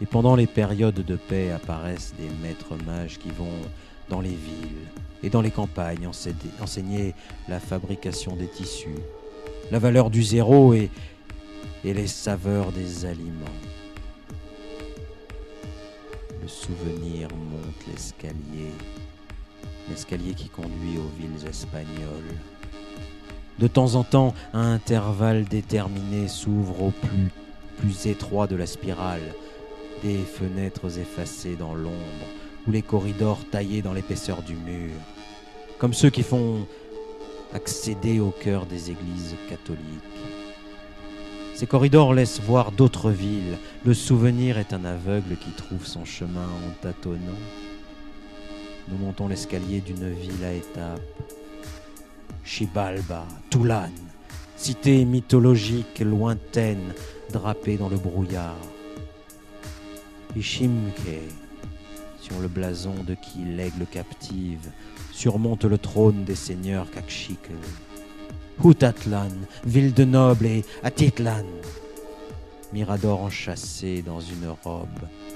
Et pendant les périodes de paix apparaissent des maîtres mages qui vont dans les villes et dans les campagnes enseigner la fabrication des tissus, la valeur du zéro et les saveurs des aliments. Le souvenir monte l'escalier, l'escalier qui conduit aux villes espagnoles. De temps en temps, un intervalle déterminé s'ouvre au plus, plus étroit de la spirale, des fenêtres effacées dans l'ombre, ou les corridors taillés dans l'épaisseur du mur, comme ceux qui font accéder au cœur des églises catholiques. Ces corridors laissent voir d'autres villes. Le souvenir est un aveugle qui trouve son chemin en tâtonnant. Nous montons l'escalier d'une ville à étapes. Chibalba, Toulane, cité mythologique lointaine, drapée dans le brouillard. Ishimke, sur le blason de qui l'aigle captive surmonte le trône des seigneurs Kakshike. Hutatlan, ville de nobles, et Atitlan. Mirador enchâssé dans une robe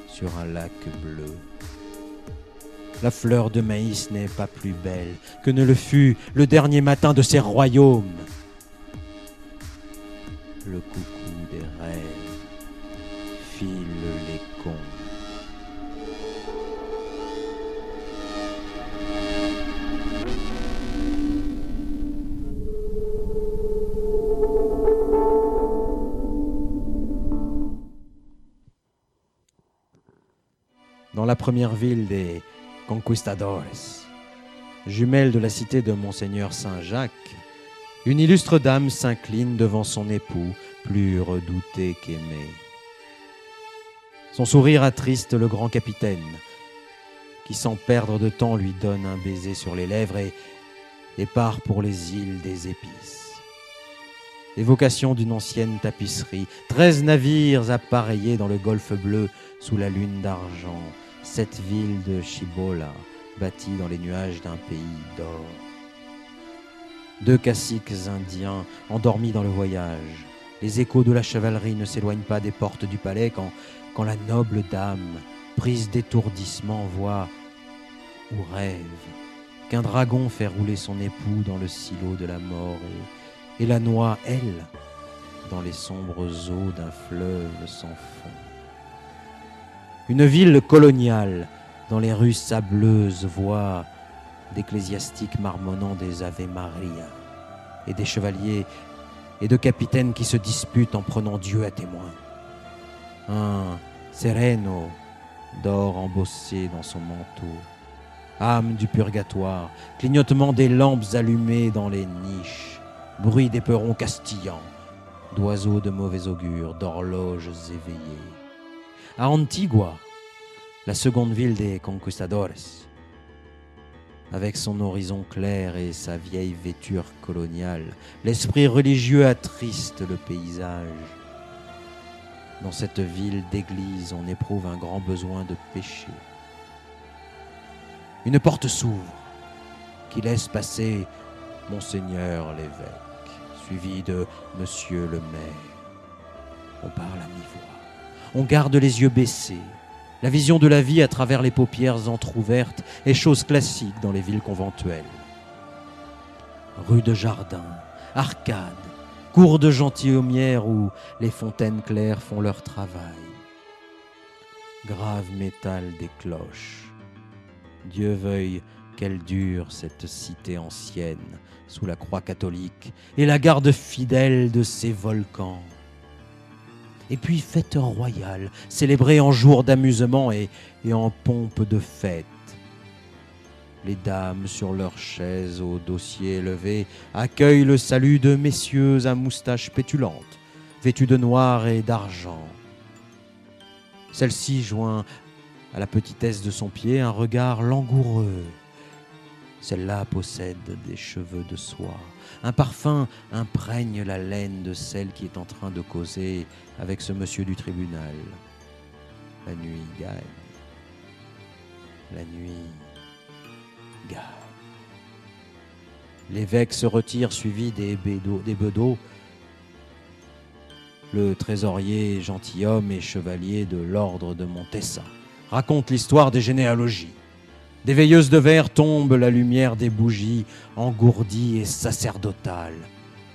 sur un lac bleu. La fleur de maïs n'est pas plus belle que ne le fut le dernier matin de ces royaumes. Le coucou dans la première ville des conquistadores. jumelle de la cité de Monseigneur Saint-Jacques, une illustre dame s'incline devant son époux, plus redouté qu'aimé. Son sourire attriste le grand capitaine, qui sans perdre de temps lui donne un baiser sur les lèvres et, part pour les îles des épices. Évocation d'une ancienne tapisserie, treize navires appareillés dans le golfe bleu sous la lune d'argent, cette ville de Chibola, bâtie dans les nuages d'un pays d'or. Deux caciques indiens endormis dans le voyage. Les échos de la chevalerie ne s'éloignent pas des portes du palais quand, la noble dame, prise d'étourdissement, voit ou rêve qu'un dragon fait rouler son époux dans le silo de la mort et, et la noie, elle, dans les sombres eaux d'un fleuve sans fond. Une ville coloniale, dans les rues sableuses, voit d'ecclésiastiques marmonnant des Ave Maria et des chevaliers et de capitaines qui se disputent en prenant Dieu à témoin. Un sereno dort embossé dans son manteau, âme du purgatoire, clignotement des lampes allumées dans les niches, bruit des perrons castillans, d'oiseaux de mauvais augure, d'horloges éveillées. À Antigua, la seconde ville des conquistadores, avec son horizon clair et sa vieille vêture coloniale, l'esprit religieux attriste le paysage. Dans cette ville d'église, on éprouve un grand besoin de péché. Une porte s'ouvre qui laisse passer Monseigneur l'évêque, suivi de Monsieur le maire. On parle à mi-voix. On garde les yeux baissés. La vision de la vie à travers les paupières entr'ouvertes est chose classique dans les villes conventuelles. Rue de jardins, arcades, cours de gentilhommières où les fontaines claires font leur travail. Grave métal des cloches. Dieu veuille qu'elle dure cette cité ancienne sous la croix catholique et la garde fidèle de ses volcans et puis fête royale, célébrée en jour d'amusement et, en pompe de fête. Les dames sur leurs chaises au dossier élevé accueillent le salut de messieurs à moustaches pétulantes, vêtus de noir et d'argent. Celle-ci joint à la petitesse de son pied un regard langoureux. Celle-là possède des cheveux de soie. Un parfum imprègne la laine de celle qui est en train de causer avec ce monsieur du tribunal. La nuit gagne. La nuit gagne. L'évêque se retire suivi des, des bedeaux. Le trésorier, gentilhomme et chevalier de l'ordre de Montessa raconte l'histoire des généalogies. Des veilleuses de verre tombent la lumière des bougies, engourdies et sacerdotales.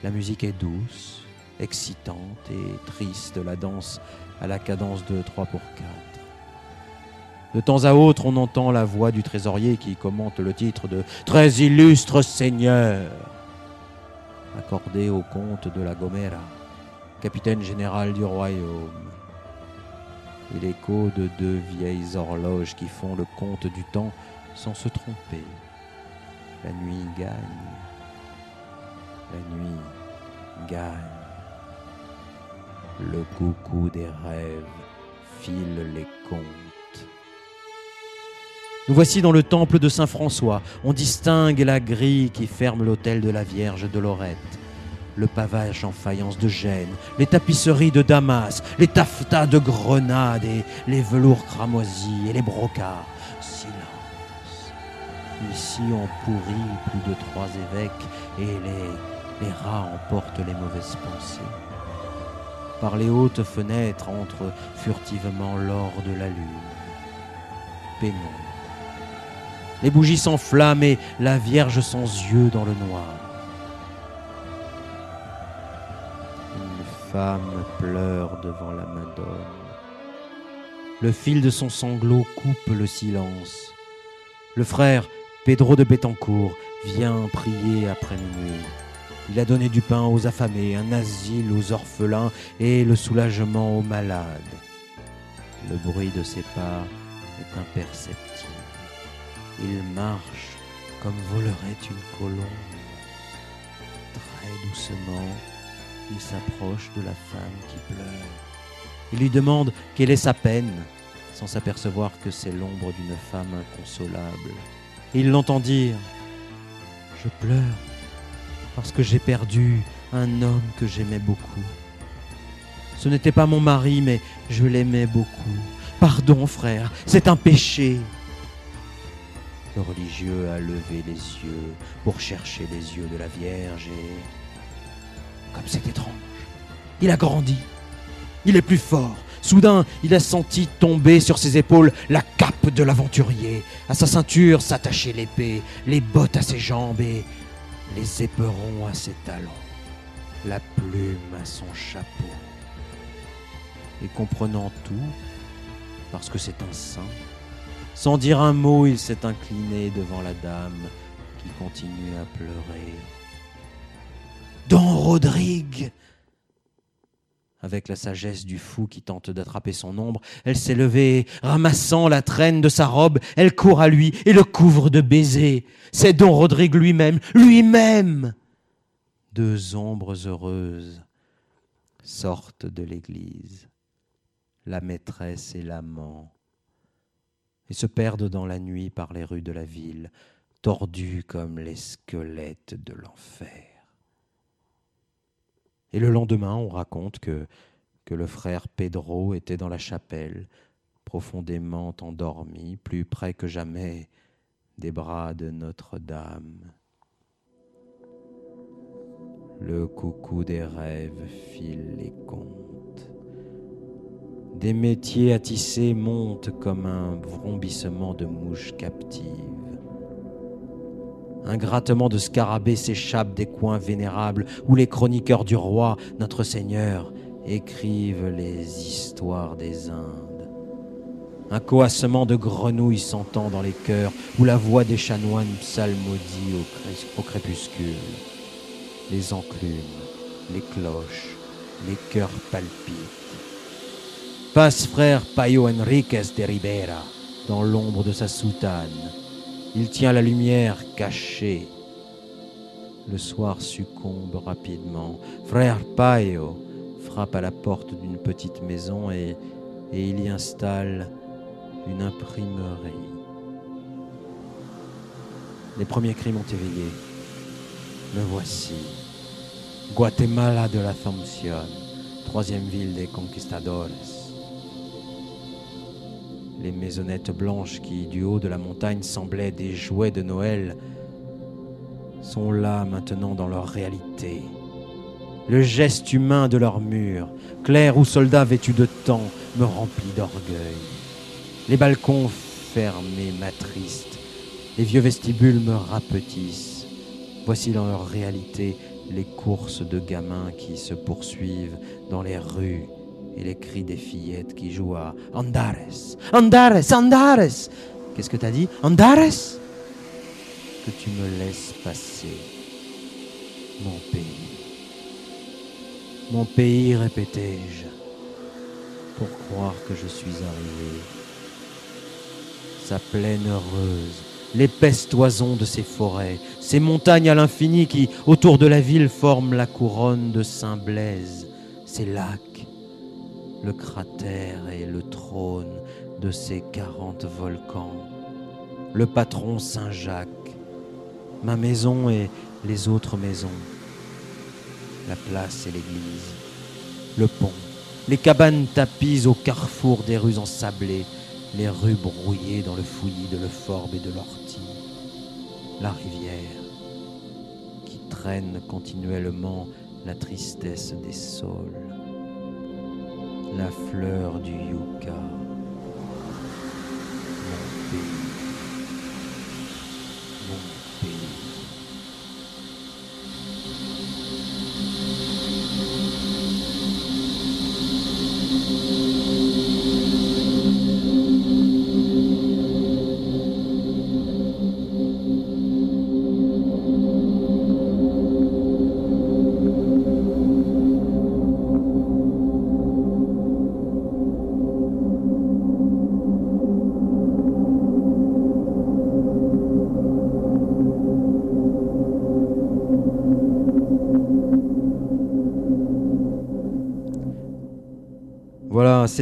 La musique est douce, excitante et triste, la danse à la cadence de 3 pour 4. De temps à autre, on entend la voix du trésorier qui commente le titre de Très illustre Seigneur, accordé au comte de la Gomera, capitaine général du royaume. Et l'écho de deux vieilles horloges qui font le compte du temps sans se tromper. La nuit gagne. La nuit gagne. Le coucou des rêves file les contes. Nous voici dans le temple de Saint François. On distingue la grille qui ferme l'autel de la Vierge de Lorette, le pavage en faïence de Gênes, les tapisseries de Damas, les taffetas de Grenade et les velours cramoisis et les brocarts. Ici on pourrit plus de trois évêques et les, les rats emportent les mauvaises pensées. Par les hautes fenêtres entre furtivement l'or de la lune. Pénombre. Les bougies s'enflamment et la Vierge sans yeux dans le noir. Une femme pleure devant la Madone. Le fil de son sanglot coupe le silence. Le frère Pedro de Bettencourt vient prier après minuit. Il a donné du pain aux affamés, un asile aux orphelins et le soulagement aux malades. Le bruit de ses pas est imperceptible. Il marche comme volerait une colombe. Très doucement, il s'approche de la femme qui pleure. Il lui demande quelle est sa peine, sans s'apercevoir que c'est l'ombre d'une femme inconsolable. Et il l'entend dire Je pleure parce que j'ai perdu un homme que j'aimais beaucoup. Ce n'était pas mon mari, mais je l'aimais beaucoup. Pardon, frère, c'est un péché. Le religieux a levé les yeux pour chercher les yeux de la Vierge et... Comme c'est étrange, il a grandi. Il est plus fort. Soudain, il a senti tomber sur ses épaules la cape de l'aventurier. À sa ceinture s'attachait l'épée, les bottes à ses jambes et les éperons à ses talons, la plume à son chapeau. Et comprenant tout, parce que c'est un saint, sans dire un mot, il s'est incliné devant la dame qui continue à pleurer. Don Rodrigue avec la sagesse du fou qui tente d'attraper son ombre, elle s'est levée, ramassant la traîne de sa robe, elle court à lui et le couvre de baisers. C'est Don Rodrigue lui-même, lui-même. Deux ombres heureuses sortent de l'église, la maîtresse et l'amant, et se perdent dans la nuit par les rues de la ville, tordus comme les squelettes de l'enfer. Et le lendemain, on raconte que, le frère Pedro était dans la chapelle, profondément endormi, plus près que jamais des bras de Notre-Dame. Le coucou des rêves file les contes. Des métiers à tisser montent comme un vrombissement de mouches captives. Un grattement de scarabée s'échappe des coins vénérables où les chroniqueurs du roi, notre Seigneur, écrivent les histoires des Indes. Un coassement de grenouilles s'entend dans les chœurs où la voix des chanoines psalmodie au, crépuscule. Les enclumes, les cloches, les cœurs palpitent. Passe frère Payo Enriquez de Ribera dans l'ombre de sa soutane il tient la lumière cachée. Le soir succombe rapidement. Frère Paio frappe à la porte d'une petite maison et, il y installe une imprimerie. Les premiers cris m'ont éveillé. Me voici. Guatemala de la Thompson, troisième ville des conquistadores les maisonnettes blanches qui, du haut de la montagne, semblaient des jouets de Noël, sont là maintenant dans leur réalité. Le geste humain de leurs murs, clairs ou soldats vêtus de temps, me remplit d'orgueil. Les balcons fermés m'attristent, les vieux vestibules me rapetissent. Voici dans leur réalité les courses de gamins qui se poursuivent dans les rues et les cris des fillettes qui jouent à Andares, Andares, Andares. Qu'est-ce que t'as dit? Andares? Que tu me laisses passer, mon pays. Mon pays, répétai-je, pour croire que je suis arrivé. Sa plaine heureuse, l'épaisse toison de ses forêts, ces montagnes à l'infini qui, autour de la ville, forment la couronne de Saint-Blaise, ces lacs le cratère et le trône de ces quarante volcans, le patron Saint-Jacques, ma maison et les autres maisons, la place et l'église, le pont, les cabanes tapies au carrefour des rues ensablées, les rues brouillées dans le fouillis de l'euphorbe et de l'ortie, la rivière qui traîne continuellement la tristesse des saules la fleur du yucca.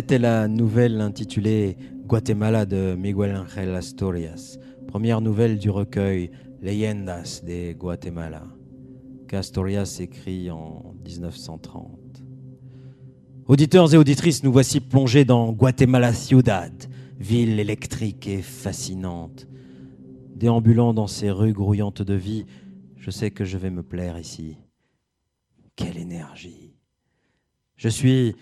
C'était la nouvelle intitulée Guatemala de Miguel Ángel Asturias, première nouvelle du recueil Leyendas de Guatemala, qu'Asturias écrit en 1930. Auditeurs et auditrices, nous voici plongés dans Guatemala Ciudad, ville électrique et fascinante. Déambulant dans ces rues grouillantes de vie, je sais que je vais me plaire ici. Quelle énergie Je suis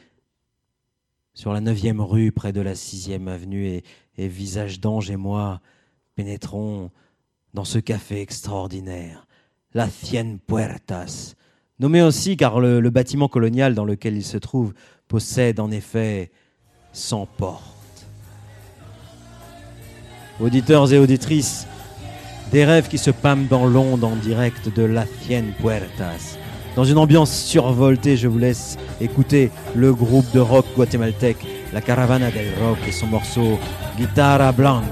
sur la neuvième rue, près de la sixième avenue, et, et Visage d'Ange et moi pénétrons dans ce café extraordinaire, la Cien Puertas, nommé aussi car le, le bâtiment colonial dans lequel il se trouve possède en effet 100 portes. Auditeurs et auditrices, des rêves qui se pâment dans l'onde en direct de la Cien Puertas. Dans une ambiance survoltée, je vous laisse écouter le groupe de rock guatémaltèque, la Caravana del Rock et son morceau Guitarra Blanca.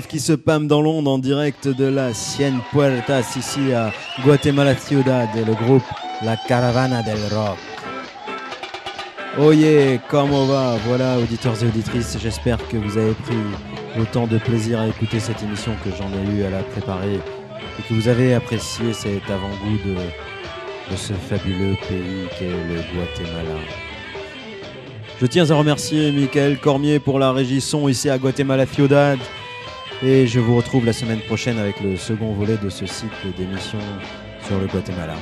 Qui se pâment dans l'onde en direct de la Cien Puertas ici à Guatemala Ciudad et le groupe La Caravana del Rock. Oye, comment va Voilà, auditeurs et auditrices, j'espère que vous avez pris autant de plaisir à écouter cette émission que j'en ai eu à la préparer et que vous avez apprécié cet avant-goût de, de ce fabuleux pays qu'est le Guatemala. Je tiens à remercier Michael Cormier pour la régie son ici à Guatemala Ciudad. Et je vous retrouve la semaine prochaine avec le second volet de ce cycle d'émissions sur le Guatemala.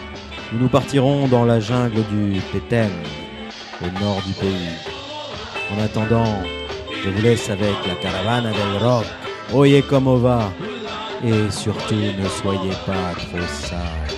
Où nous partirons dans la jungle du Petén, au nord du pays. En attendant, je vous laisse avec la caravane del rock. Oye como va. Et surtout, ne soyez pas trop sages.